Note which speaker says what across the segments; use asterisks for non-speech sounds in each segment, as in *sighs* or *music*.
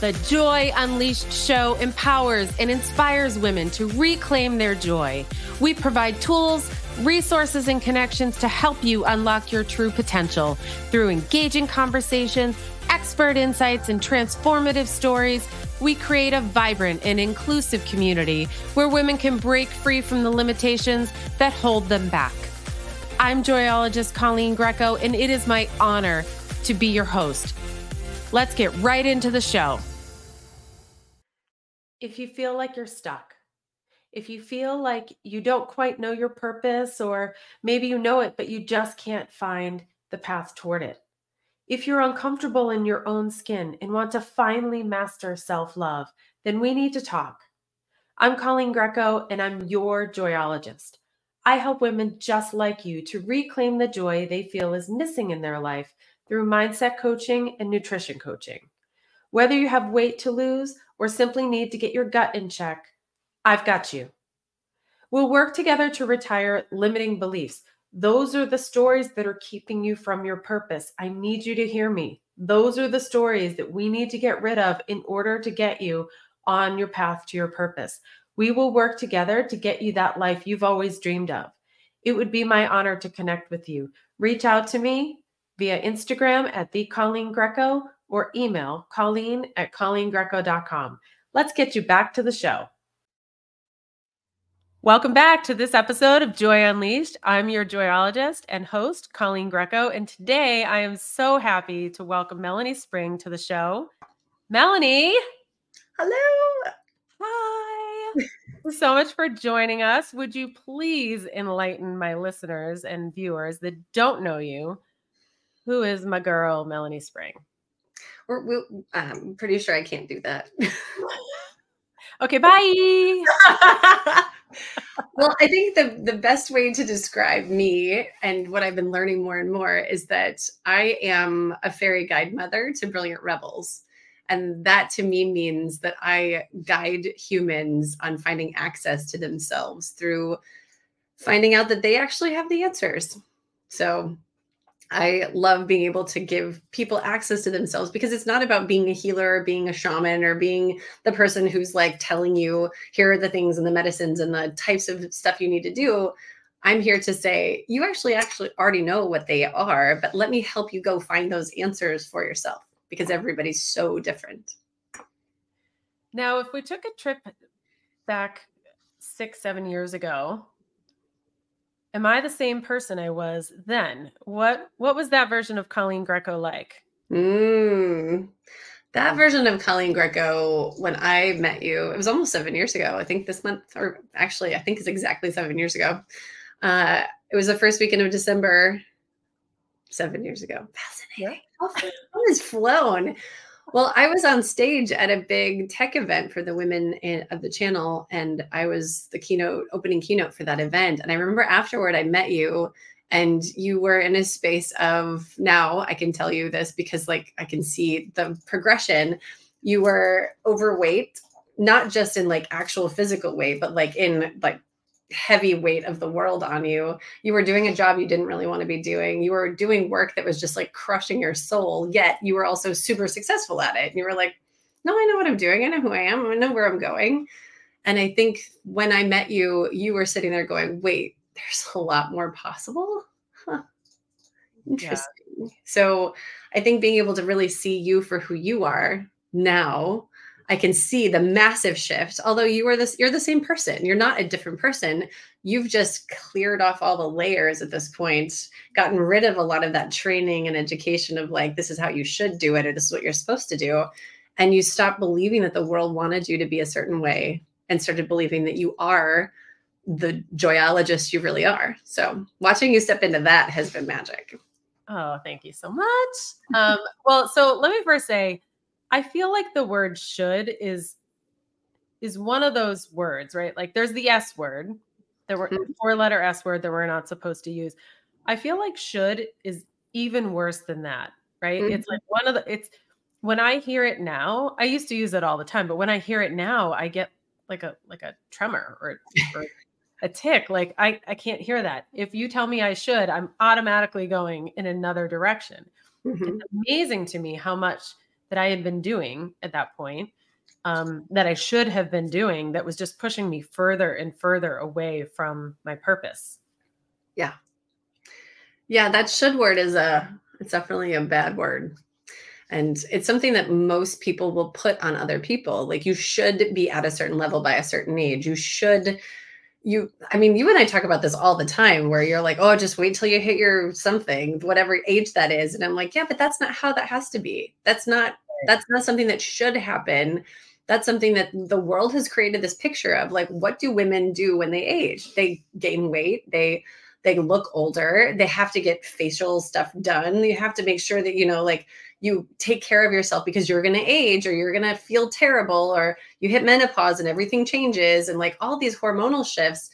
Speaker 1: The Joy Unleashed show empowers and inspires women to reclaim their joy. We provide tools, resources, and connections to help you unlock your true potential through engaging conversations, expert insights, and transformative stories. We create a vibrant and inclusive community where women can break free from the limitations that hold them back. I'm joyologist Coleen Greco, and it is my honor to be your host. Let's get right into the show. If you feel like you're stuck, if you feel like you don't quite know your purpose, or maybe you know it, but you just can't find the path toward it, if you're uncomfortable in your own skin and want to finally master self love, then we need to talk. I'm Coleen Greco, and I'm your joyologist. I help women just like you to reclaim the joy they feel is missing in their life through mindset coaching and nutrition coaching. Whether you have weight to lose or simply need to get your gut in check, I've got you. We'll work together to retire limiting beliefs. Those are the stories that are keeping you from your purpose. I need you to hear me. Those are the stories that we need to get rid of in order to get you on your path to your purpose. We will work together to get you that life you've always dreamed of. It would be my honor to connect with you. Reach out to me via Instagram at the Coleen Greco or email Coleen at ColeenGreco.com. Let's get you back to the show. Welcome back to this episode of Joy Unleashed. I'm your joyologist and host, Coleen Greco. And today I am so happy to welcome Melanie Spring to the show. Melanie.
Speaker 2: Hello.
Speaker 1: Hi. so much for joining us. Would you please enlighten my listeners and viewers that don't know you? Who is my girl, Melanie Spring?
Speaker 2: We're, we, I'm um, pretty sure I can't do that. *laughs*
Speaker 1: okay, bye. *laughs*
Speaker 2: well, I think the the best way to describe me and what I've been learning more and more is that I am a fairy guide mother to brilliant rebels. And that to me means that I guide humans on finding access to themselves through finding out that they actually have the answers. So I love being able to give people access to themselves because it's not about being a healer or being a shaman or being the person who's like telling you, here are the things and the medicines and the types of stuff you need to do. I'm here to say, you actually actually already know what they are, but let me help you go find those answers for yourself because everybody's so different.
Speaker 1: Now, if we took a trip back six, seven years ago, am I the same person I was then? What what was that version of Coleen Greco like?
Speaker 2: Mm, that version of Coleen Greco, when I met you, it was almost seven years ago. I think this month, or actually, I think it's exactly seven years ago. Uh, it was the first weekend of December, seven years ago. Fascinating. How has flown. Well, I was on stage at a big tech event for the women in, of the channel, and I was the keynote, opening keynote for that event. And I remember afterward, I met you, and you were in a space of now I can tell you this because, like, I can see the progression. You were overweight, not just in like actual physical weight, but like in like heavy weight of the world on you. You were doing a job you didn't really want to be doing. You were doing work that was just like crushing your soul, yet you were also super successful at it. And you were like, no, I know what I'm doing. I know who I am. I know where I'm going. And I think when I met you, you were sitting there going, wait, there's a lot more possible. Huh. Interesting. Yeah. So I think being able to really see you for who you are now I can see the massive shift. Although you are this, you're the same person. You're not a different person. You've just cleared off all the layers at this point, gotten rid of a lot of that training and education of like, this is how you should do it, or this is what you're supposed to do. And you stop believing that the world wanted you to be a certain way and started believing that you are the joyologist you really are. So watching you step into that has been magic.
Speaker 1: Oh, thank you so much. Um, well, so let me first say, I feel like the word should is is one of those words, right? Like there's the S word. There were mm-hmm. four letter S word that we're not supposed to use. I feel like should is even worse than that, right? Mm-hmm. It's like one of the it's when I hear it now, I used to use it all the time, but when I hear it now, I get like a like a tremor or, or a tick. Like I I can't hear that. If you tell me I should, I'm automatically going in another direction. Mm-hmm. It's amazing to me how much that I had been doing at that point um, that I should have been doing that was just pushing me further and further away from my purpose.
Speaker 2: Yeah. Yeah, that should word is a it's definitely a bad word. And it's something that most people will put on other people. Like you should be at a certain level by a certain age. You should you I mean, you and I talk about this all the time where you're like, "Oh, just wait till you hit your something, whatever age that is." And I'm like, "Yeah, but that's not how that has to be. That's not that's not something that should happen." that's something that the world has created this picture of like what do women do when they age they gain weight they they look older they have to get facial stuff done you have to make sure that you know like you take care of yourself because you're going to age or you're going to feel terrible or you hit menopause and everything changes and like all these hormonal shifts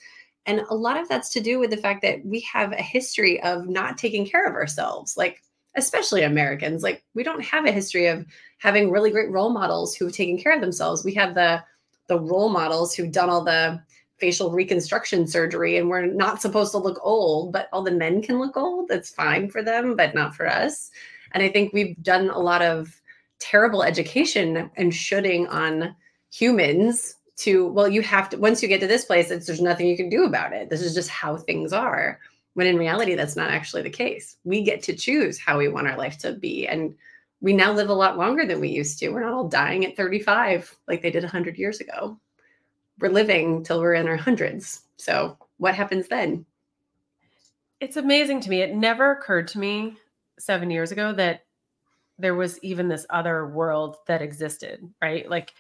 Speaker 2: and a lot of that's to do with the fact that we have a history of not taking care of ourselves like especially Americans, like we don't have a history of having really great role models who've taken care of themselves. We have the the role models who've done all the facial reconstruction surgery and we're not supposed to look old, but all the men can look old. That's fine for them, but not for us. And I think we've done a lot of terrible education and shooting on humans to well you have to once you get to this place there's nothing you can do about it. This is just how things are. When in reality that's not actually the case. We get to choose how we want our life to be and we now live a lot longer than we used to. We're not all dying at 35 like they did 100 years ago. We're living till we're in our hundreds. So what happens then?
Speaker 1: It's amazing to me. It never occurred to me seven years ago that there was even this other world that existed right? Like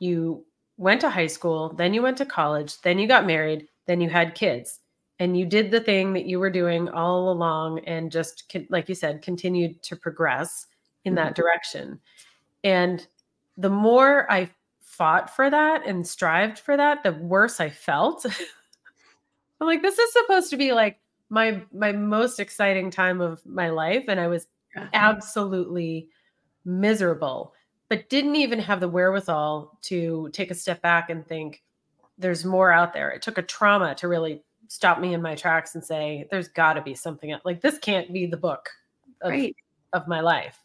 Speaker 1: you went to high school then you went to college then you got married then you had kids and you did the thing that you were doing all along and just like you said continued to progress in that mm-hmm. direction. And the more i fought for that and strived for that the worse i felt. *laughs* I'm like this is supposed to be like my my most exciting time of my life and i was absolutely miserable but didn't even have the wherewithal to take a step back and think there's more out there it took a trauma to really stop me in my tracks and say, there's got to be something like this can't be the book of, right. of my life.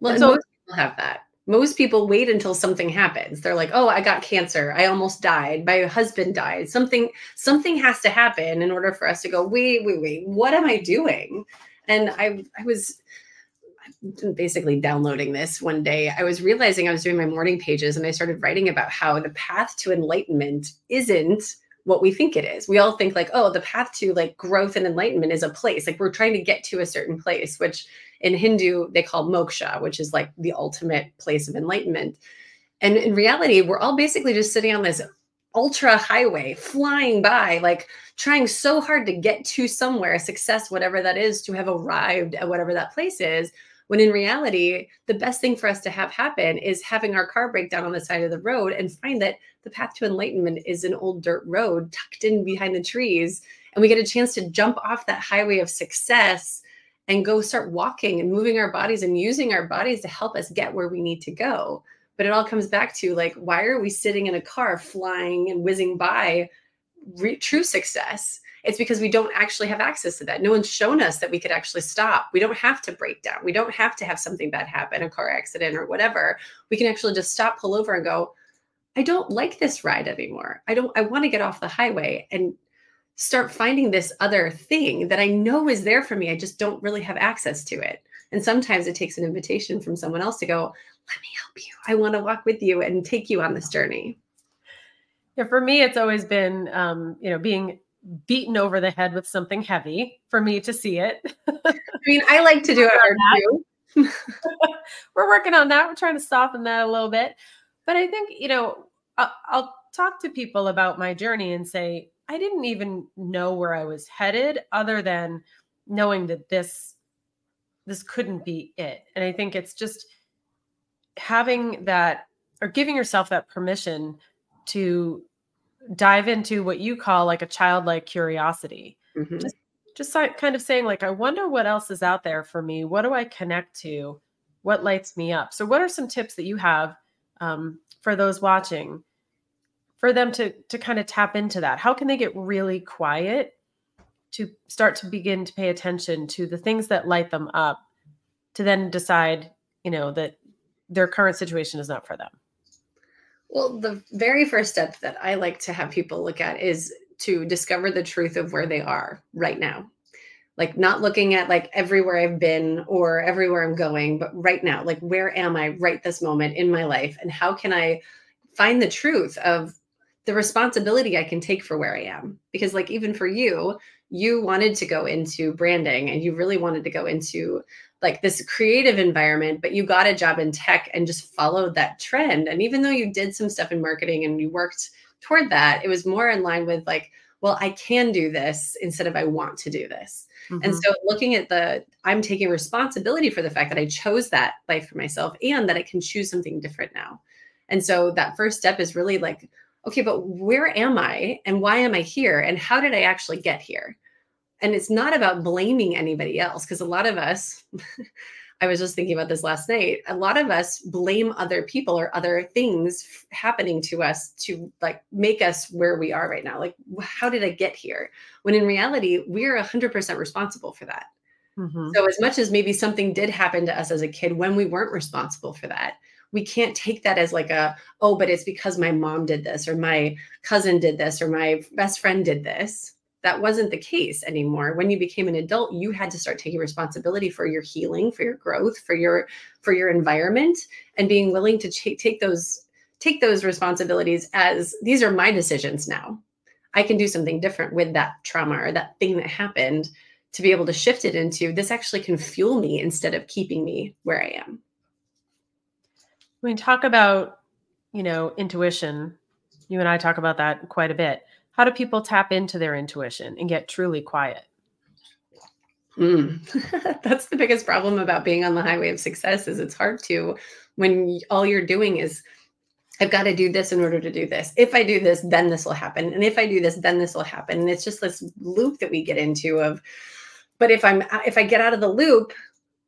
Speaker 2: Well, so, most people have that. Most people wait until something happens. They're like, "Oh, I got cancer. I almost died. My husband died. Something something has to happen in order for us to go, "Wait, wait, wait. What am I doing?" And I I was basically downloading this one day, I was realizing I was doing my morning pages and I started writing about how the path to enlightenment isn't what we think it is. We all think like, oh, the path to like growth and enlightenment is a place. Like we're trying to get to a certain place, which in Hindu they call moksha, which is like the ultimate place of enlightenment. And in reality, we're all basically just sitting on this ultra highway flying by, like trying so hard to get to somewhere, success, whatever that is, to have arrived at whatever that place is. When in reality, the best thing for us to have happen is having our car break down on the side of the road and find that the path to enlightenment is an old dirt road tucked in behind the trees. And we get a chance to jump off that highway of success and go start walking and moving our bodies and using our bodies to help us get where we need to go. But it all comes back to like, why are we sitting in a car flying and whizzing by re- true success? It's because we don't actually have access to that. No one's shown us that we could actually stop. We don't have to break down. We don't have to have something bad happen, a car accident or whatever. We can actually just stop, pull over, and go, I don't like this ride anymore. I don't, I want to get off the highway and start finding this other thing that I know is there for me. I just don't really have access to it. And sometimes it takes an invitation from someone else to go, let me help you. I want to walk with you and take you on this journey.
Speaker 1: Yeah, for me, it's always been, um, you know, being beaten over the head with something heavy for me to see it.
Speaker 2: I mean, I like to do it hard too. *laughs*
Speaker 1: We're working on that. We're trying to soften that a little bit. But I think, you know, I'll, I'll talk to people about my journey and say, I didn't even know where I was headed other than knowing that this this couldn't be it. And I think it's just having that or giving yourself that permission to dive into what you call like a childlike curiosity. Mm-hmm. Just, just kind of saying like, I wonder what else is out there for me. What do I connect to? What lights me up? So, what are some tips that you have um, for those watching, for them to to kind of tap into that? How can they get really quiet to start to begin to pay attention to the things that light them up, to then decide, you know, that their current situation is not for them?
Speaker 2: Well, the very first step that I like to have people look at is to discover the truth of where they are right now. Like not looking at like everywhere I've been or everywhere I'm going, but right now, like where am I right this moment in my life and how can I find the truth of the responsibility I can take for where I am? Because like even for you, you wanted to go into branding and you really wanted to go into like this creative environment, but you got a job in tech and just followed that trend. And even though you did some stuff in marketing and you worked toward that, it was more in line with like, well, I can do this instead of I want to do this. Mm-hmm. And so looking at the, I'm taking responsibility for the fact that I chose that life for myself and that I can choose something different now. And so that first step is really like, okay, but where am I and why am I here? And how did I actually get here? And it's not about blaming anybody else because a lot of us *laughs* i was just thinking about this last night a lot of us blame other people or other things happening to us to like make us where we are right now. Like how did i get here? When in reality we're 100% responsible for that. Mm-hmm. so as much as maybe something did happen to us as a kid when we weren't responsible for that we can't take that as like a oh but it's because my mom did this or my cousin did this or my best friend did this that wasn't the case anymore. When you became an adult you had to start taking responsibility for your healing for your growth for your for your environment and being willing to ch- take those take those responsibilities as these are my decisions now. I can do something different with that trauma or that thing that happened to be able to shift it into this actually can fuel me instead of keeping me where i am.
Speaker 1: When we talk about you know intuition you and i talk about that quite a bit how do people tap into their intuition and get truly quiet?
Speaker 2: Mm. *laughs* That's the biggest problem about being on the highway of success is it's hard to when all you're doing is I've got to do this in order to do this. If I do this, then this will happen. And if I do this, then this will happen. And it's just this loop that we get into of but if I'm if I get out of the loop,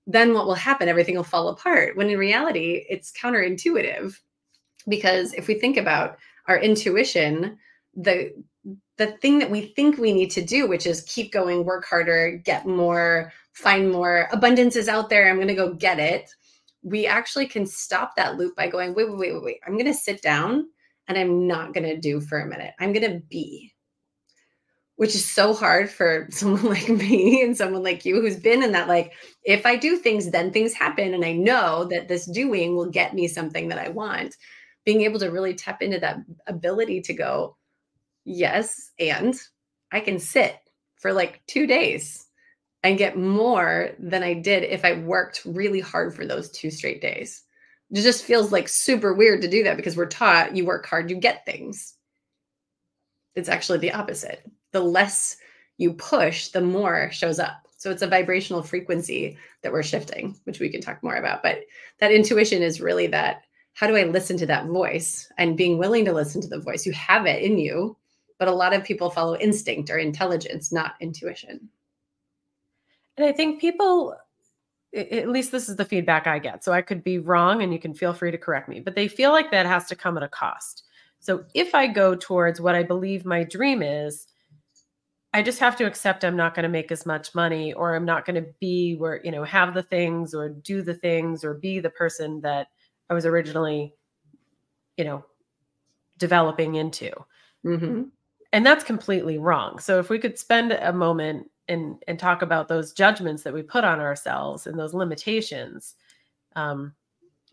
Speaker 2: then what will happen? Everything will fall apart. When in reality, it's counterintuitive. Because if we think about our intuition, the the thing that we think we need to do, which is keep going, work harder, get more, find more, abundance is out there. I'm going to go get it. We actually can stop that loop by going, wait, wait, wait, wait. I'm going to sit down and I'm not going to do for a minute. I'm going to be, which is so hard for *laughs* someone like me and someone like you who's been in that, like, if I do things, then things happen. And I know that this doing will get me something that I want. Being able to really tap into that ability to go, Yes. And I can sit for like two days and get more than I did if I worked really hard for those two straight days. It just feels like super weird to do that because we're taught you work hard, you get things. It's actually the opposite. The less you push, the more shows up. So it's a vibrational frequency that we're shifting, which we can talk more about. But that intuition is really that how do I listen to that voice and being willing to listen to the voice? You have it in you but a lot of people follow instinct or intelligence, not intuition.
Speaker 1: And I think people, at least this is the feedback I get. So I could be wrong and you can feel free to correct me, but they feel like that has to come at a cost. So if I go towards what I believe my dream is, I just have to accept I'm not going to make as much money or I'm not going to be where, you know, have the things or do the things or be the person that I was originally, you know, developing into. Mm-hmm and that's completely wrong. So if we could spend a moment and and talk about those judgments that we put on ourselves and those limitations um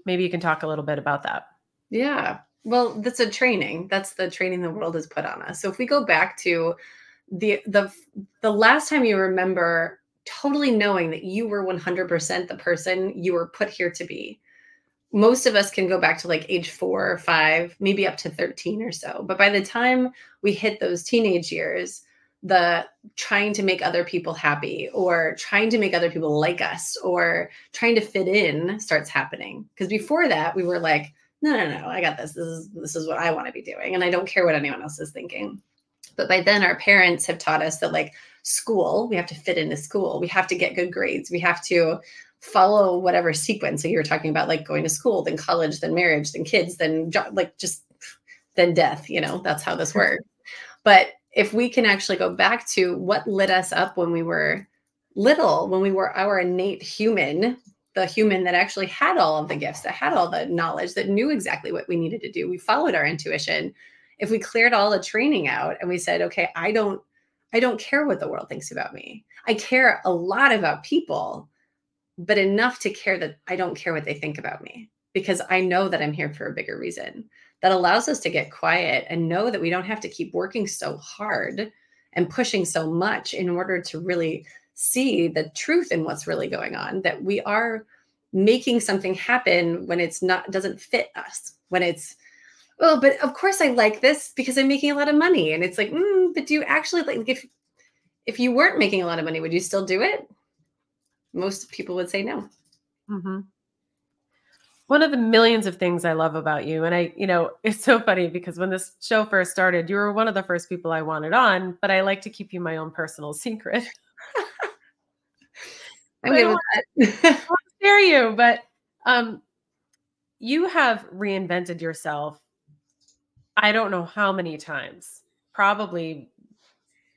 Speaker 1: maybe you can talk a little bit about that.
Speaker 2: Yeah. Well that's a training. That's the training the world has put on us. So if we go back to the the the last time you remember totally knowing that you were 100% the person you were put here to be most of us can go back to like age four or five, maybe up to 13 or so. But by the time we hit those teenage years, the trying to make other people happy or trying to make other people like us or trying to fit in starts happening. Because before that, we were like, no, no, no, I got this. This is this is what I want to be doing. And I don't care what anyone else is thinking. But by then our parents have taught us that like school, we have to fit into school. We have to get good grades. We have to follow whatever sequence. So you're talking about like going to school, then college, then marriage, then kids, then jo- like just then death. You know, that's how this works. But if we can actually go back to what lit us up when we were little, when we were our innate human, the human that actually had all of the gifts, that had all the knowledge, that knew exactly what we needed to do. We followed our intuition. If we cleared all the training out and we said, okay, I don't, I don't care what the world thinks about me. I care a lot about people, but enough to care that I don't care what they think about me because I know that I'm here for a bigger reason. That allows us to get quiet and know that we don't have to keep working so hard and pushing so much in order to really see the truth in what's really going on that we are making something happen when it's not doesn't fit us when it's oh but of course i like this because i'm making a lot of money and it's like mm, but do you actually like if if you weren't making a lot of money would you still do it most people would say no
Speaker 1: mm-hmm. one of the millions of things i love about you and i you know *laughs* it's so funny because when this show first started you were one of the first people i wanted on but i like to keep you my own personal *laughs* secret I'm good with that. *laughs* scare you, but um, you have reinvented yourself. I don't know how many times, probably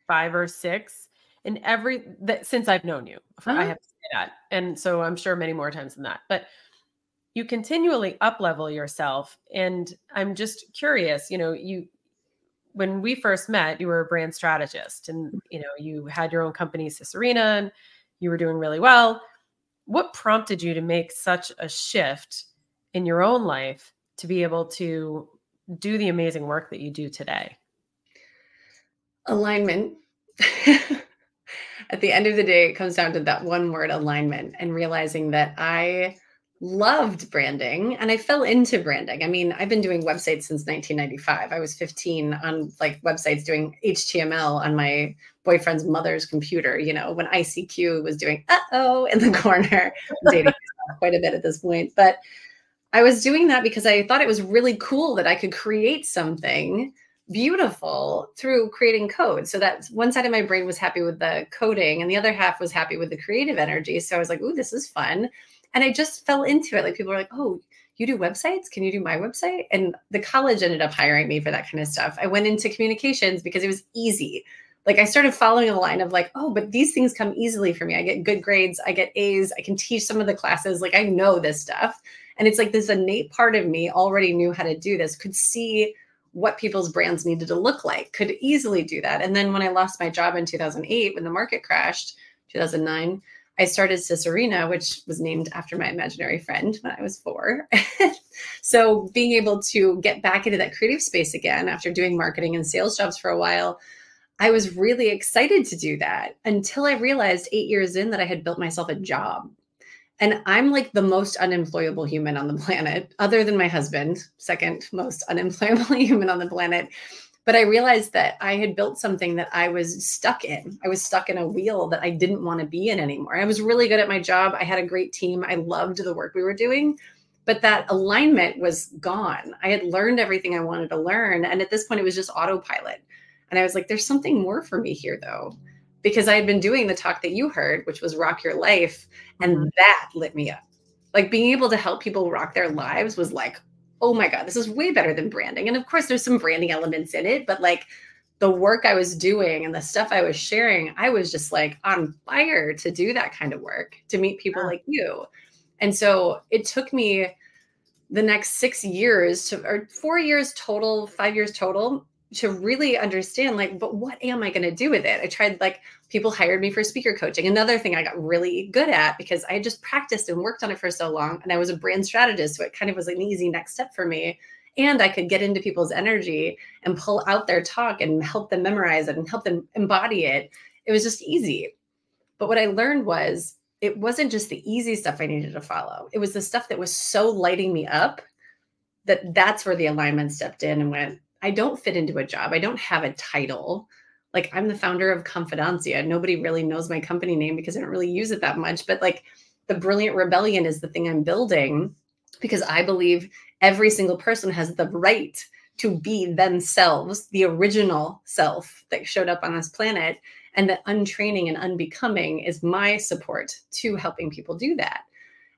Speaker 1: five or six in every that since I've known you. Uh-huh. I have to say that, and so I'm sure many more times than that. But you continually up level yourself, and I'm just curious. You know, you when we first met, you were a brand strategist, and mm-hmm. you know you had your own company, Sisarina, and you were doing really well. What prompted you to make such a shift in your own life to be able to do the amazing work that you do today?
Speaker 2: Alignment. *laughs* At the end of the day, it comes down to that one word alignment and realizing that I loved branding and I fell into branding. I mean, I've been doing websites since 1995. I was 15 on like websites doing HTML on my boyfriend's mother's computer, you know, when ICQ was doing uh-oh in the *laughs* corner, dating quite a bit at this point. But I was doing that because I thought it was really cool that I could create something beautiful through creating code. So that one side of my brain was happy with the coding and the other half was happy with the creative energy. So I was like, ooh, this is fun and I just fell into it. Like people were like, "Oh, you do websites? Can you do my website?" And the college ended up hiring me for that kind of stuff. I went into communications because it was easy. Like I started following the line of like, "Oh, but these things come easily for me. I get good grades, I get A's, I can teach some of the classes. Like I know this stuff." And it's like this innate part of me already knew how to do this, could see what people's brands needed to look like, could easily do that. And then when I lost my job in 2008 when the market crashed, 2009, I started Sisarina, which was named after my imaginary friend when I was four. *laughs* so being able to get back into that creative space again after doing marketing and sales jobs for a while, I was really excited to do that until I realized eight years in that I had built myself a job. And I'm like the most unemployable human on the planet, other than my husband, second most unemployable *laughs* human on the planet but I realized that I had built something that I was stuck in. I was stuck in a wheel that I didn't want to be in anymore. I was really good at my job. I had a great team. I loved the work we were doing, but that alignment was gone. I had learned everything I wanted to learn. And at this point, it was just autopilot. And I was like, there's something more for me here, though, because I had been doing the talk that you heard, which was Rock Your Life. And mm-hmm. that lit me up. Like being able to help people rock their lives was like, oh my God, this is way better than branding. And of course, there's some branding elements in it, but like the work I was doing and the stuff I was sharing, I was just like on fire to do that kind of work, to meet people yeah. like you. And so it took me the next six years to, or four years total, five years total to really understand like but what am i going to do with it? I tried like people hired me for speaker coaching. Another thing i got really good at because i just practiced and worked on it for so long and i was a brand strategist so it kind of was an easy next step for me. And i could get into people's energy and pull out their talk and help them memorize it and help them embody it. It was just easy. But what i learned was it wasn't just the easy stuff i needed to follow. It was the stuff that was so lighting me up that that's where the alignment stepped in and went I don't fit into a job. I don't have a title. Like I'm the founder of Confidencia. Nobody really knows my company name because I don't really use it that much. But like the Brilliant Rebellion is the thing I'm building because I believe every single person has the right to be themselves, the original self that showed up on this planet. And that untraining and unbecoming is my support to helping people do that.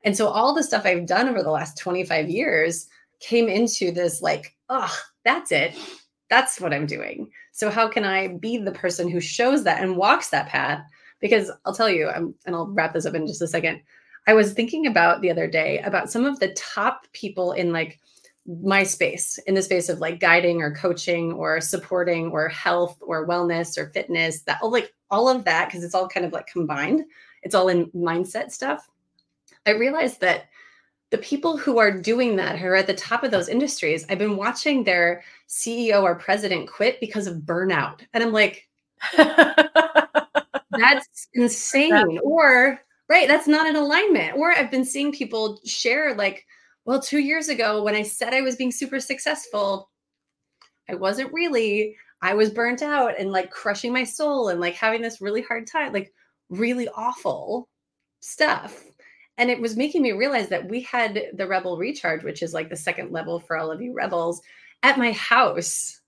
Speaker 2: And so all the stuff I've done over the last 25 years came into this like, oh, that's it. That's what I'm doing. So how can I be the person who shows that and walks that path? Because I'll tell you, I'm, and I'll wrap this up in just a second. I was thinking about the other day about some of the top people in like my space, in the space of like guiding or coaching or supporting or health or wellness or fitness, that all like all of that, because it's all kind of like combined, it's all in mindset stuff. I realized that the people who are doing that, who are at the top of those industries, I've been watching their CEO or president quit because of burnout. And I'm like, *laughs* that's insane. Or, right, that's not in alignment. Or I've been seeing people share, like, well, two years ago, when I said I was being super successful, I wasn't really. I was burnt out and like crushing my soul and like having this really hard time, like really awful stuff. And it was making me realize that we had the Rebel Recharge, which is like the second level for all of you rebels, at my house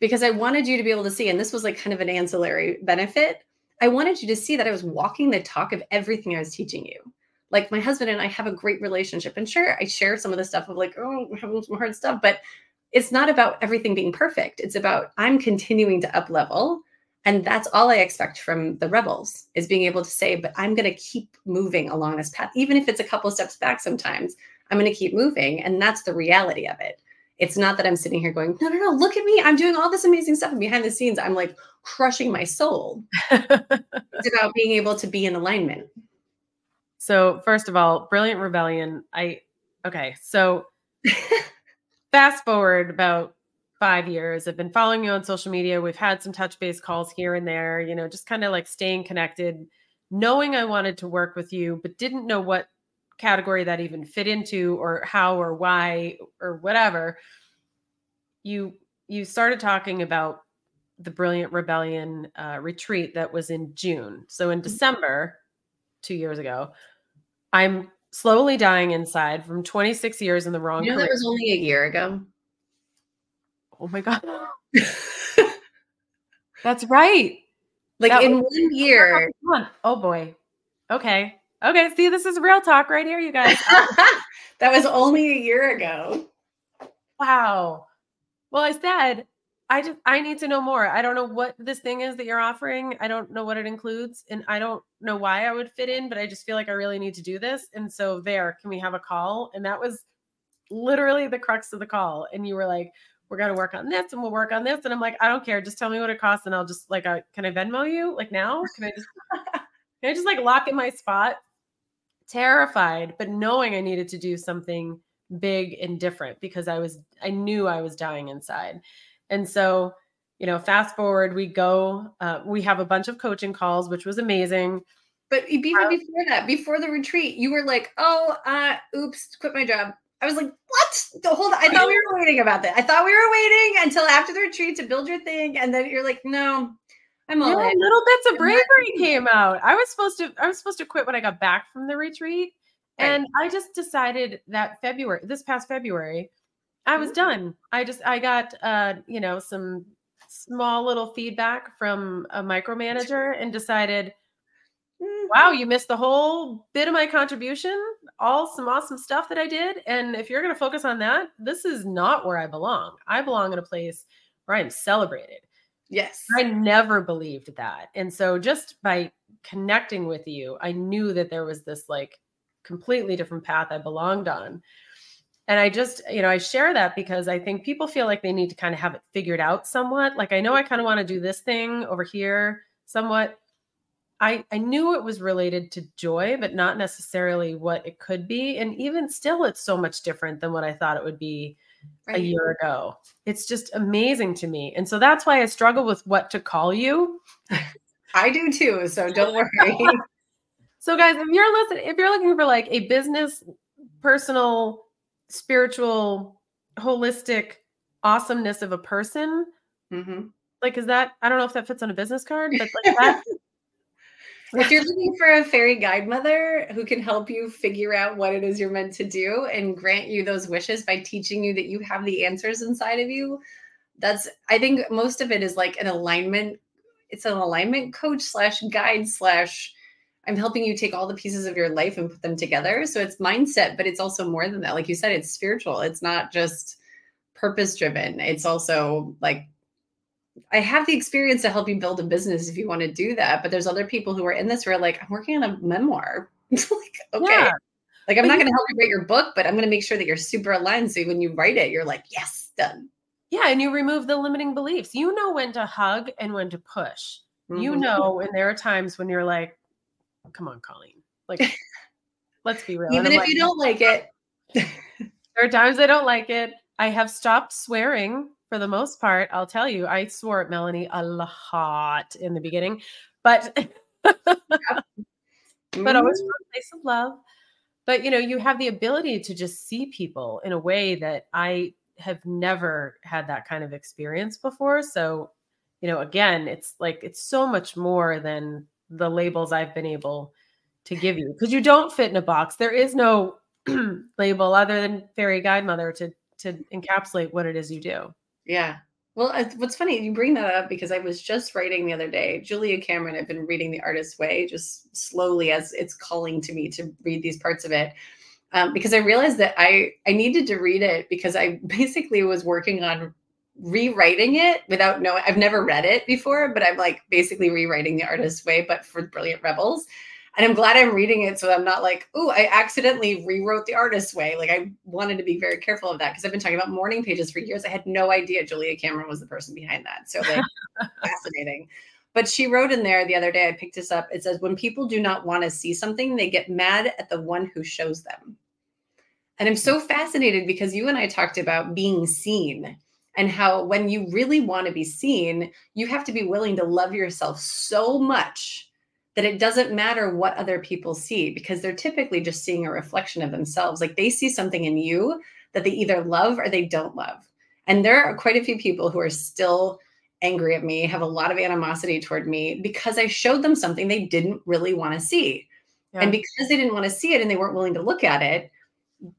Speaker 2: because I wanted you to be able to see. And this was like kind of an ancillary benefit. I wanted you to see that I was walking the talk of everything I was teaching you. Like my husband and I have a great relationship. And sure, I share some of the stuff of like, oh, we're having some hard stuff, but it's not about everything being perfect. It's about I'm continuing to up level. And that's all I expect from the rebels is being able to say, but I'm going to keep moving along this path, even if it's a couple steps back sometimes. I'm going to keep moving. And that's the reality of it. It's not that I'm sitting here going, no, no, no, look at me. I'm doing all this amazing stuff. And behind the scenes, I'm like crushing my soul. *laughs* it's about being able to be in alignment.
Speaker 1: So, first of all, Brilliant Rebellion. I, okay. So, *laughs* fast forward about five years. I've been following you on social media. We've had some touch base calls here and there, you know, just kind of like staying connected, knowing I wanted to work with you, but didn't know what category that even fit into or how or why or whatever you you started talking about the brilliant rebellion uh, retreat that was in june so in mm-hmm. december two years ago i'm slowly dying inside from 26 years in the wrong
Speaker 2: you know, that was only a year ago
Speaker 1: oh my god *laughs* that's right
Speaker 2: like that in was- one year
Speaker 1: oh boy okay Okay, see, this is real talk right here, you guys. *laughs*
Speaker 2: that was only a year ago.
Speaker 1: Wow. Well, I said I just I need to know more. I don't know what this thing is that you're offering. I don't know what it includes, and I don't know why I would fit in, but I just feel like I really need to do this. And so, there, can we have a call? And that was literally the crux of the call. And you were like, "We're gonna work on this, and we'll work on this." And I'm like, "I don't care. Just tell me what it costs, and I'll just like, uh, can I Venmo you like now? Can I just *laughs* can I just like lock in my spot?" terrified, but knowing I needed to do something big and different because I was, I knew I was dying inside. And so, you know, fast forward, we go, uh, we have a bunch of coaching calls, which was amazing.
Speaker 2: But even before that, before the retreat, you were like, oh, uh, oops, quit my job. I was like, what? The on. I thought we were waiting about that. I thought we were waiting until after the retreat to build your thing. And then you're like, no, I'm all yeah,
Speaker 1: in. Little bits of bravery came out. I was supposed to I was supposed to quit when I got back from the retreat. Right. And I just decided that February, this past February, I was done. I just I got uh, you know, some small little feedback from a micromanager and decided, mm-hmm. wow, you missed the whole bit of my contribution, all some awesome stuff that I did. And if you're gonna focus on that, this is not where I belong. I belong in a place where I'm celebrated.
Speaker 2: Yes.
Speaker 1: I never believed that. And so just by connecting with you, I knew that there was this like completely different path I belonged on. And I just, you know, I share that because I think people feel like they need to kind of have it figured out somewhat. Like I know I kind of want to do this thing over here somewhat. I I knew it was related to joy, but not necessarily what it could be. And even still it's so much different than what I thought it would be right. a year ago. It's just amazing to me. And so that's why I struggle with what to call you.
Speaker 2: I do too. So don't *laughs* worry. *laughs*
Speaker 1: so guys, if you're listening, if you're looking for like a business, personal, spiritual, holistic awesomeness of a person, mm-hmm. like is that I don't know if that fits on a business card, but like that *laughs*
Speaker 2: if you're looking for a fairy guide mother who can help you figure out what it is you're meant to do and grant you those wishes by teaching you that you have the answers inside of you, that's I think most of it is like an alignment. It's an alignment coach slash guide slash I'm helping you take all the pieces of your life and put them together. So it's mindset, but it's also more than that. Like you said, it's spiritual. It's not just purpose driven. It's also like I have the experience to help you build a business if you want to do that. But there's other people who are in this who are like, I'm working on a memoir. *laughs* like, okay. Yeah. Like I'm but not going to help you write your book, but I'm going to make sure that you're super aligned. So when you write it, you're like, yes, done.
Speaker 1: Yeah, and you remove the limiting beliefs. You know when to hug and when to push. Mm-hmm. You know, and there are times when you're like, come on, Coleen. Like, let's be real.
Speaker 2: Even if
Speaker 1: like,
Speaker 2: you don't like it. *laughs*
Speaker 1: there are times I don't like it. I have stopped swearing for the most part. I'll tell you, I swore at Melanie a lot in the beginning, but *laughs* but always mm-hmm. from a place of love. But you know, you have the ability to just see people in a way that I have never had that kind of experience before. So, you know, again, it's like it's so much more than the labels I've been able to give you because you don't fit in a box. There is no *clears throat* label other than fairy guide mother to to encapsulate what it is you do.
Speaker 2: Yeah. Well, what's funny, you bring that up because I was just writing the other day. Julia Cameron, I've been reading The Artist's Way just slowly as it's calling to me to read these parts of it. Um, because I realized that I I needed to read it because I *laughs* basically was working on rewriting it without knowing. I've never read it before, but I'm like basically rewriting The Artist's Way, but for Brilliant Rebels. And I'm glad I'm reading it so I'm not like, oh, I accidentally rewrote the artist's way. Like I wanted to be very careful of that because I've been talking about morning pages for years. I had no idea Julia Cameron was the person behind that. So like *laughs* fascinating. But she wrote in there the other day, I picked this up. It says, when people do not want to see something, they get mad at the one who shows them. And I'm so fascinated because you and I talked about being seen and how when you really want to be seen, you have to be willing to love yourself so much that it doesn't matter what other people see because they're typically just seeing a reflection of themselves. Like they see something in you that they either love or they don't love. And there are quite a few people who are still angry at me, have a lot of animosity toward me because I showed them something they didn't really want to see. Yeah. And because they didn't want to see it and they weren't willing to look at it,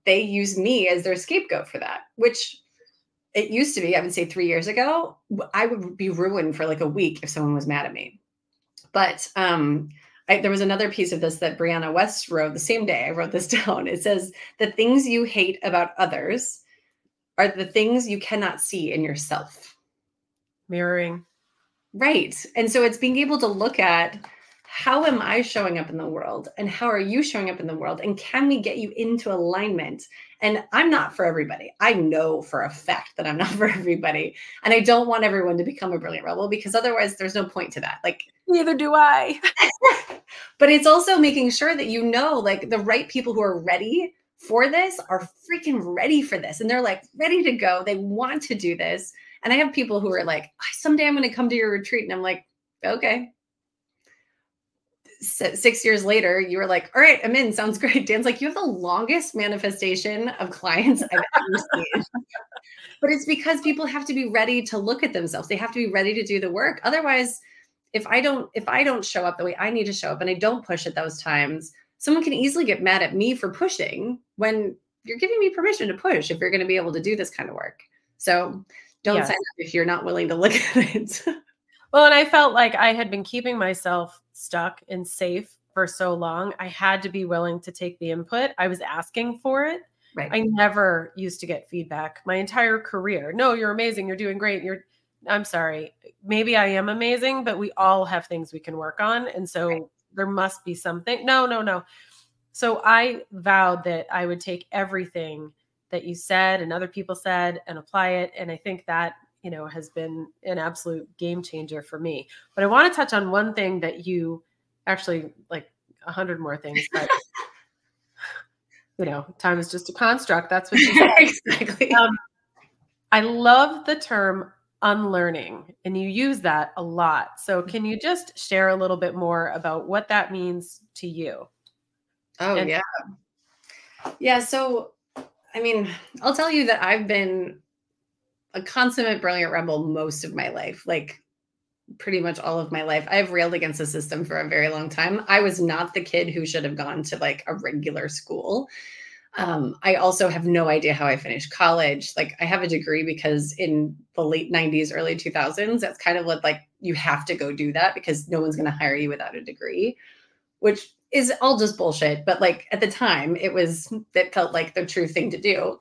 Speaker 2: they use me as their scapegoat for that, which it used to be, I would say three years ago, I would be ruined for like a week if someone was mad at me. But um, I, there was another piece of this that Brianna Wiest wrote the same day. I wrote this *laughs* down. It says, The things you hate about others are the things you cannot see in yourself.
Speaker 1: Mirroring.
Speaker 2: Right. And so it's being able to look at how am I showing up in the world and how are you showing up in the world? And can we get you into alignment? And I'm not for everybody. I know for a fact that I'm *laughs* not for everybody. And I don't want everyone to become a brilliant rebel because otherwise there's no point to that. Like,
Speaker 1: neither do I. *laughs*
Speaker 2: but it's also making sure that you know, like, the right people who are ready for this are freaking ready for this. And they're like ready to go. They want to do this. And I have people who are like, someday I'm going to come to your retreat. And I'm like, okay, six years later, you were like, all right, I'm in. Sounds *laughs* great. Dan's like, you have the longest manifestation of clients I've ever seen. *laughs* but it's because people have to be ready to look at themselves. They have to be ready to do the work. Otherwise, if I don't, if I don't show up the way I need to show up and I don't push at those times, someone can easily get mad at me for pushing when you're giving me permission to push if you're going to be able to do this kind of work. So don't yes. sign up if you're not willing to look *laughs* at it.
Speaker 1: well, and I felt like I had been keeping myself stuck and safe for so long, I had to be willing to take the input. I was asking for it. Right. I never used to get feedback my entire career. No, you're amazing. You're doing great. You're I'm sorry. Maybe I am amazing, but we all have things we can work on. And so right. there must be something. No, no, no. So I vowed that I would take everything that you said and other people said and apply it. And I think that you know has been an absolute game changer for me but i want to touch on one thing that you actually like a hundred more things but *laughs* you know time is just a construct that's what you *laughs* said. exactly um, i love the term unlearning and you use that a lot so can you mm-hmm. just share a little bit more about what that means to you
Speaker 2: oh and- yeah yeah so i mean i'll tell you that i've been a consummate brilliant rebel most of my life, like pretty much all of my life. I've railed against the system for a very long time. I was not the kid who should have gone to like a regular school. Um, I also have no idea how I finished college. Like I have a degree because in the late 90s, early 2000s, that's kind of what like you have to go do that because no one's going to hire you without a degree, which is all just bullshit. But like at the time, it was, it felt like the true thing to do.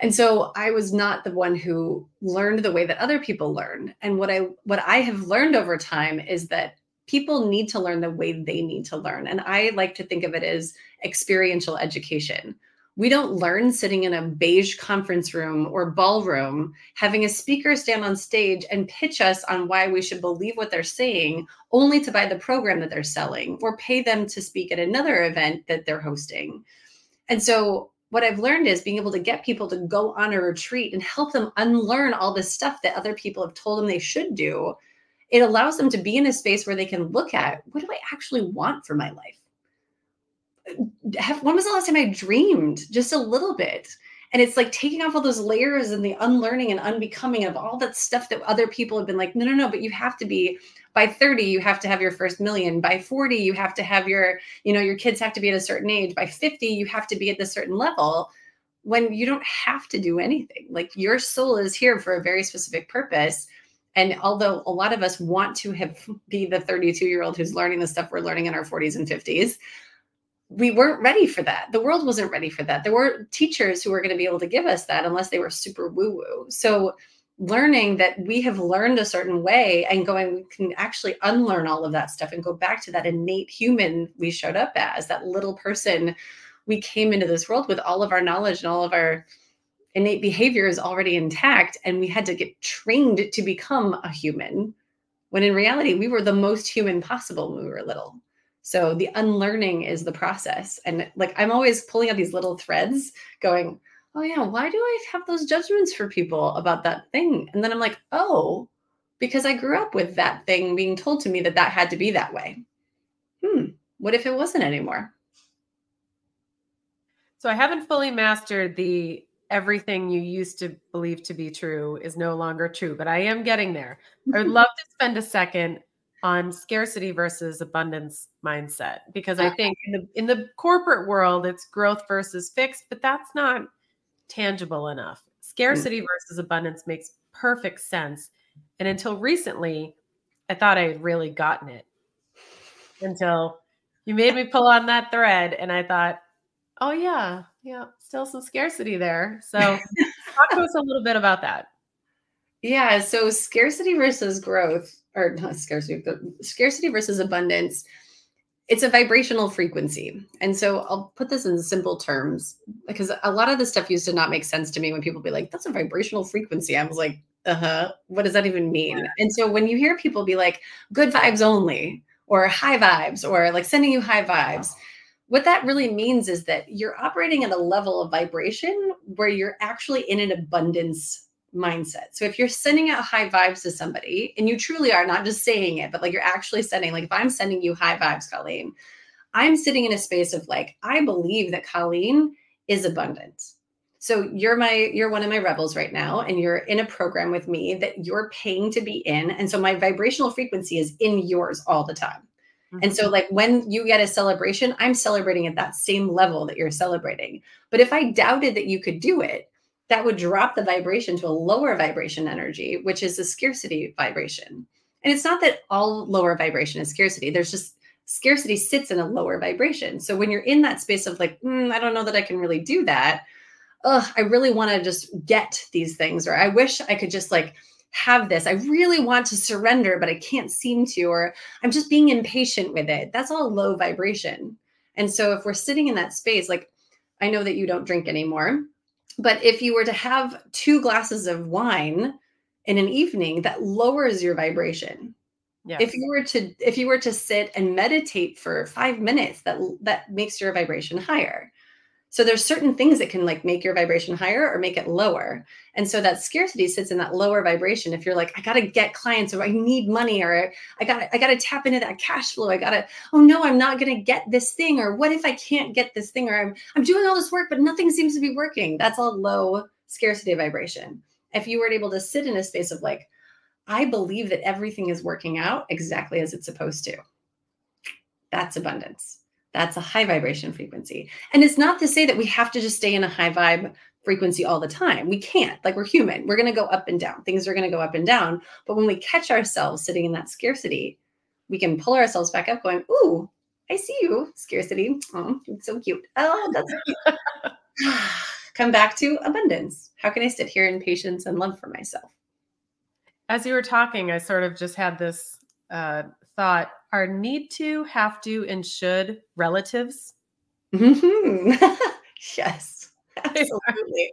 Speaker 2: And so I was not the one who learned the way that other people learn. And what I what I have learned over time is that people need to learn the way they need to learn. And I like to think of it as experiential education. We don't learn sitting in a beige conference room or ballroom, having a speaker stand on stage and pitch us on why we should believe what they're saying, only to buy the program that they're selling or pay them to speak at another event that they're hosting. And so, what I've learned is being able to get people to go on a retreat and help them unlearn all this stuff that other people have told them they should do it allows them to be in a space where they can look at what do I actually want for my life? Have, when was the last time I dreamed just a little bit? And it's like taking off all those layers and the unlearning and unbecoming of all that stuff that other people have been like, no, no, no, but you have to be by 30, you have to have your first million. By 40, you have to have your, you know, your kids have to be at a certain age. By 50, you have to be at this certain level when you don't have to do anything. Like your soul is here for a very specific purpose and although a lot of us want to have be the 32 year old who's learning the stuff we're learning in our 40s and 50s, we weren't ready for that. The world wasn't ready for that. There weren't teachers who were going to be able to give us that unless they were super woo woo. So learning that we have learned a certain way and going we can actually unlearn all of that stuff and go back to that innate human we showed up as that little person we came into this world with all of our knowledge and all of our innate behavior is already intact and we had to get trained to become a human when in reality we were the most human possible when we were little so the unlearning is the process. And like i'm always pulling out these little threads going oh yeah why do i have those judgments for people about that thing? And then i'm like oh because i grew up with that thing being told to me that that had to be that way. Hmm what if it wasn't anymore?
Speaker 1: So i haven't fully mastered the everything you used to believe to be true is no longer true, but I am getting there. I would *laughs* love to spend a second on scarcity versus abundance mindset because I think in the in the corporate world it's growth versus fixed, but that's not tangible enough. Scarcity mm. versus abundance makes perfect sense. And until recently, I thought I had really gotten it. Until you made me pull on that thread and I thought, "Oh yeah, yeah, still some scarcity there. So *laughs* talk to us a little bit about that.
Speaker 2: Yeah, so scarcity versus growth, or not scarcity, but scarcity versus abundance, it's a vibrational frequency. And so I'll put this in simple terms because a lot of the stuff used to not make sense to me when people be like, that's a vibrational frequency. I was like, uh huh, what does that even mean? And so when you hear people be like, good vibes only, or high vibes, or like sending you high vibes, what that really means is that you're operating at a level of vibration where you're actually in an abundance mindset. So if you're sending out high vibes to somebody and you truly are not just saying it, but like you're actually sending, like if I'm sending you high vibes, Coleen, I'm sitting in a space of like, I believe that Coleen is abundant. So you're my you're one of my rebels right now and you're in a program with me that you're paying to be in and so my vibrational frequency is in yours all the time. And so, mm-hmm. like, when you get a celebration, I'm celebrating at that same level that you're celebrating. But if I doubted that you could do it, that would drop the vibration to a lower vibration energy, which is a scarcity vibration. And it's not that all lower vibration is scarcity, there's just scarcity sits in a lower vibration. So when you're in that space of like, mm, I don't know that I can really do that. Ugh, I really want to just get these things, or I wish I could just like have this. I really want to surrender, but I can't seem to, or I'm just being impatient with it. That's all low vibration. And so if we're sitting in that space, like I know that you don't drink anymore, but if you were to have two glasses of wine in an evening, that lowers your vibration. Yes. If you were to if you were to sit and meditate for 5 minutes, that that makes your vibration higher. So there's certain things that can like make your vibration higher or make it lower. And so that scarcity sits in that lower vibration. If you're like, I gotta get clients or I need money or I gotta, I gotta tap into that cash flow. I gotta, oh no, I'm not gonna get this thing. Or what if I can't get this thing? Or I'm I'm doing all this work, but nothing seems to be working. That's all low scarcity vibration. If you weren't able to sit in a space of like, I believe that everything is working out exactly as it's supposed to. That's abundance. That's a high vibration frequency. And it's not to say that we have to just stay in a high vibe frequency all the time. We can't. Like we're human. We're going to go up and down. Things are going to go up and down. But when we catch ourselves sitting in that scarcity, we can pull ourselves back up going, "Ooh, I see you, scarcity. Oh, it's so cute. Oh, that's cute. *sighs* Come back to abundance. How can I sit here in patience and love for myself?
Speaker 1: As you were talking, I sort of just had this uh, thought are need to, have to, and should relatives?
Speaker 2: Mm-hmm. *laughs* yes, *laughs* absolutely.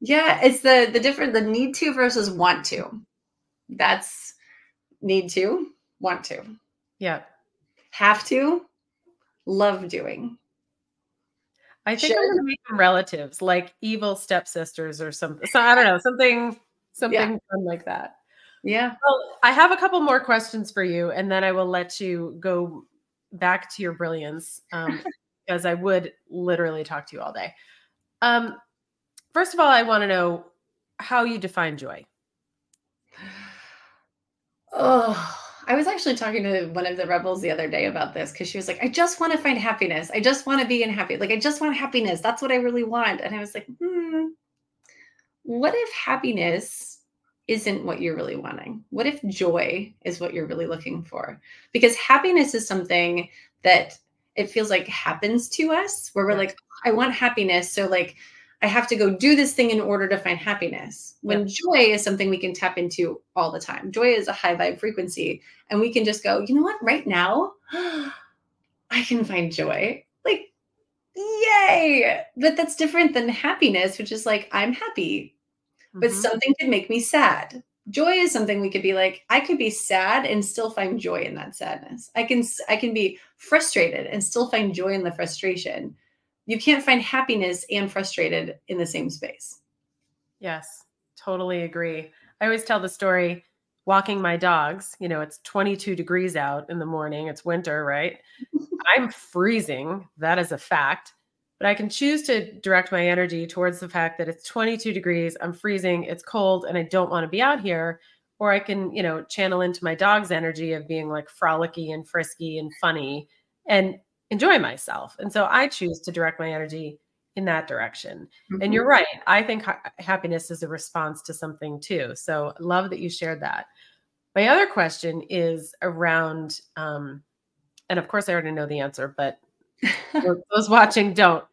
Speaker 2: yeah, it's the the different the need to versus want to. That's need to, want to.
Speaker 1: Yeah.
Speaker 2: Have to, love doing.
Speaker 1: I think I'm gonna make them relatives, like evil stepsisters or something. So I don't know, something something yeah. fun like that.
Speaker 2: Yeah.
Speaker 1: Well, I have a couple more questions for you, and then I will let you go back to your brilliance. Um, *laughs* because I would literally talk to you all day. Um, first of all, I want to know how you define joy.
Speaker 2: Oh, I was actually talking to one of the rebels the other day about this because she was like, I just want to find happiness. I just want to be in happy. Like, I just want happiness. That's what I really want. And I was like, hmm, what if happiness isn't what you're really wanting? What if joy is what you're really looking for? Because happiness is something that it feels like happens to us where we're like, I want happiness. So, like, I have to go do this thing in order to find happiness. When yeah. joy is something we can tap into all the time. Joy is a high vibe frequency. And we can just go, you know what, right now, *gasps* I can find joy. Like, yay. But that's different than happiness, which is like, I'm happy, mm-hmm. but something could make me sad. Joy is something we could be like, I could be sad and still find joy in that sadness. I can I can be frustrated and still find joy in the frustration you can't find happiness and frustrated in the same space.
Speaker 1: Yes, totally agree. I always tell the story walking my dogs. You know, it's 22 degrees out in the morning, it's winter, right? *laughs* I'm freezing. That is a fact. But I can choose to direct my energy towards the fact that it's 22 degrees, I'm freezing, it's cold, and I don't want to be out here. Or I can, you know, channel into my dog's energy of being like frolicky and frisky and funny. And enjoy myself. And so I choose to direct my energy in that direction. Mm-hmm. And you're right. I think ha- happiness is a response to something too. So love that you shared that. My other question is around, um, and of course I already know the answer, but those watching don't.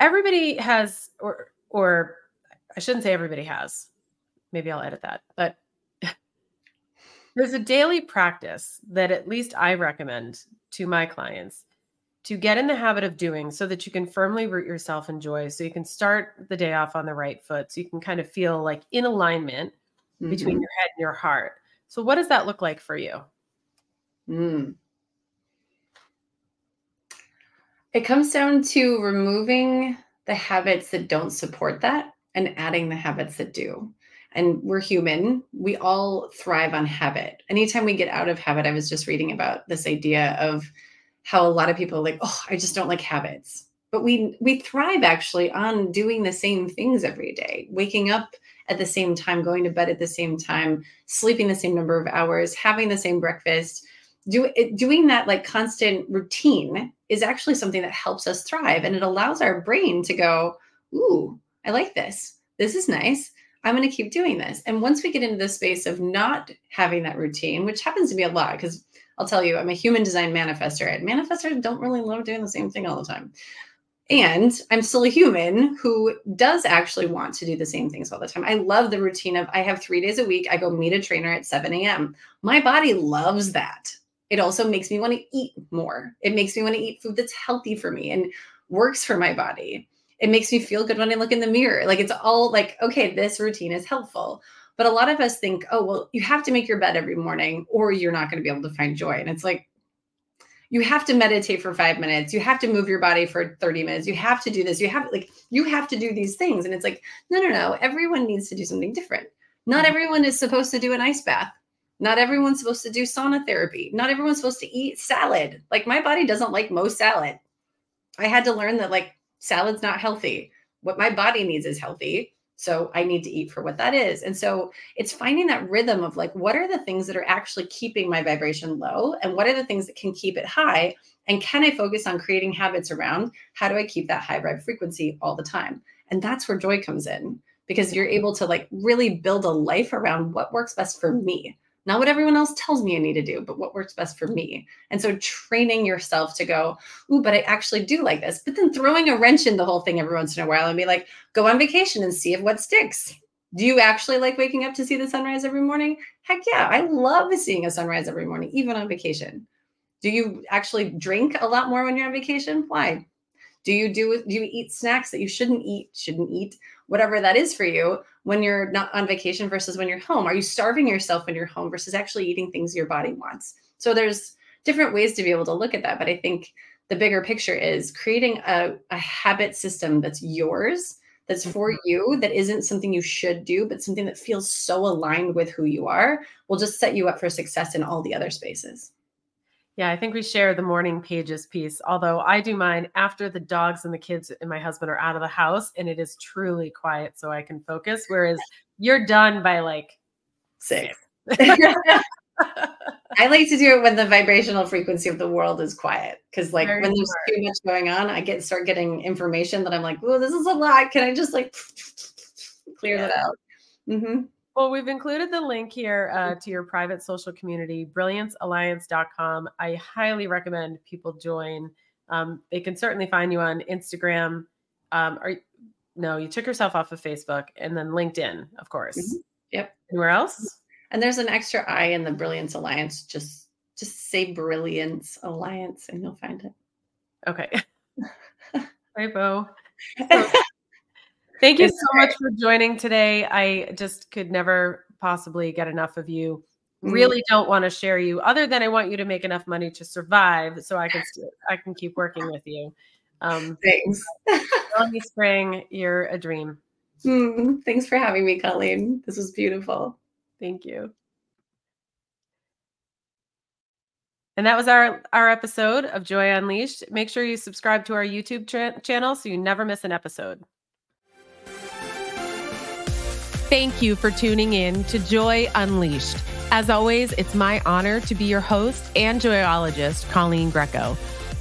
Speaker 1: Everybody has, or or I shouldn't say everybody has. Maybe I'll edit that, but *laughs* there's a daily practice that at least I recommend to my clients to get in the habit of doing so that you can firmly root yourself in joy so you can start the day off on the right foot so you can kind of feel like in alignment mm-hmm. between your head and your heart so what does that look like for you
Speaker 2: mm. It comes down to removing the habits that don't support that and adding the habits that do and we're human. We all thrive on habit. Anytime we get out of habit, I was just reading about this idea of how a lot of people are like, oh, I just don't like habits. But we we thrive actually on doing the same things every day, waking up at the same time, going to bed at the same time, sleeping the same number of hours, having the same breakfast. Do, doing that like constant routine is actually something that helps us thrive and it allows our brain to go, ooh, I like this. This is nice. I'm going to keep doing this. And once we get into the space of not having that routine, which happens to be a lot, because I'll tell you, I'm a human design manifestor, and manifestors don't really love doing the same thing all the time. And I'm still a human who does actually want to do the same things all the time. I love the routine of I have three days a week. I go meet a trainer at 7 a.m. My body loves that. It also makes me want to eat more. It makes me want to eat food that's healthy for me and works for my body it makes me feel good when I look in the mirror. Like it's all like, okay, this routine is helpful. But a lot of us think, oh, well, you have to make your bed every morning or you're not going to be able to find joy. And it's like, you have to meditate for five minutes. You have to move your body for 30 minutes. You have to do this. You have like, you have to do these things. And it's like, no, no, no. Everyone needs to do something different. Not mm-hmm. everyone is supposed to do an ice bath. Not everyone's supposed to do sauna therapy. Not everyone's supposed to eat salad. Like my body doesn't like most salad. I had to learn that like salad's not healthy. What my body needs is healthy. So I need to eat for what that is. And so it's finding that rhythm of like, what are the things that are actually keeping my vibration low? And what are the things that can keep it high? And can I focus on creating habits around how do I keep that high vibe frequency all the time? And that's where joy comes in because you're able to like really build a life around what works best for me not what everyone else tells me I need to do, but what works best for mm. me. And so training yourself to go, ooh, but I actually do like this. But then throwing a wrench in the whole thing every once in a while and be like, go on vacation and see if what sticks. Do you actually like waking up to see the sunrise every morning? Heck yeah, I love seeing a sunrise every morning, even on vacation. Do you actually drink a lot more when you're on vacation? Why? Do you do do you eat snacks that you shouldn't eat, shouldn't eat, whatever that is for you when you're not on vacation versus when you're home? Are you starving yourself when you're home versus actually eating things your body wants? So there's different ways to be able to look at that, but I think the bigger picture is creating a, a habit system that's yours that's for mm-hmm. you that isn't something you should do but something that feels so aligned with who you are will just set you up for success in all the other spaces
Speaker 1: yeah, I think we share the morning pages piece. Although I do mine after the dogs and the kids and my husband are out of the house and it is truly quiet so I can focus. Whereas you're done by like
Speaker 2: six. *laughs* I like to do it when the vibrational frequency of the world is quiet. Cause like Very when there's too much going on, I get start getting information that I'm like, oh, this is a lot. Can I just like *laughs* clear yeah. that out?
Speaker 1: Mm-hmm. Well, we've included the link here uh, to your private social community, brilliancealliance.com. I highly recommend people join. Um, they can certainly find you on Instagram. Um, or no, you took yourself off of Facebook and then LinkedIn, of course. Mm-hmm.
Speaker 2: Yep.
Speaker 1: Anywhere else?
Speaker 2: And there's an extra I in the Brilliance Alliance. Just just say Brilliance Alliance and you'll find it.
Speaker 1: Okay. *laughs* *laughs* Bo. *laughs* So, Thank you it's so great. much for joining today. I just could never possibly get enough of you. Mm-hmm. Really don't want to share you other than I want you to make enough money to survive so I can I can keep working with you.
Speaker 2: Um, Thanks. *laughs*
Speaker 1: Melanie Spring, you're a dream.
Speaker 2: Mm, thanks for having me, Coleen. This was beautiful.
Speaker 1: Thank you. And that was our our episode of Joy Unleashed. Make sure you subscribe to our YouTube tra- channel so you never miss an episode. Thank you for tuning in to Joy Unleashed. As always, it's my honor to be your host and joyologist, Coleen Greco.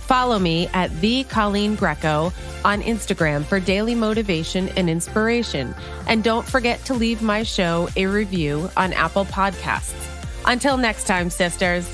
Speaker 1: Follow me at the Coleen Greco on Instagram for daily motivation and inspiration. And don't forget to leave my show a review on Apple Podcasts. Until next time, sisters.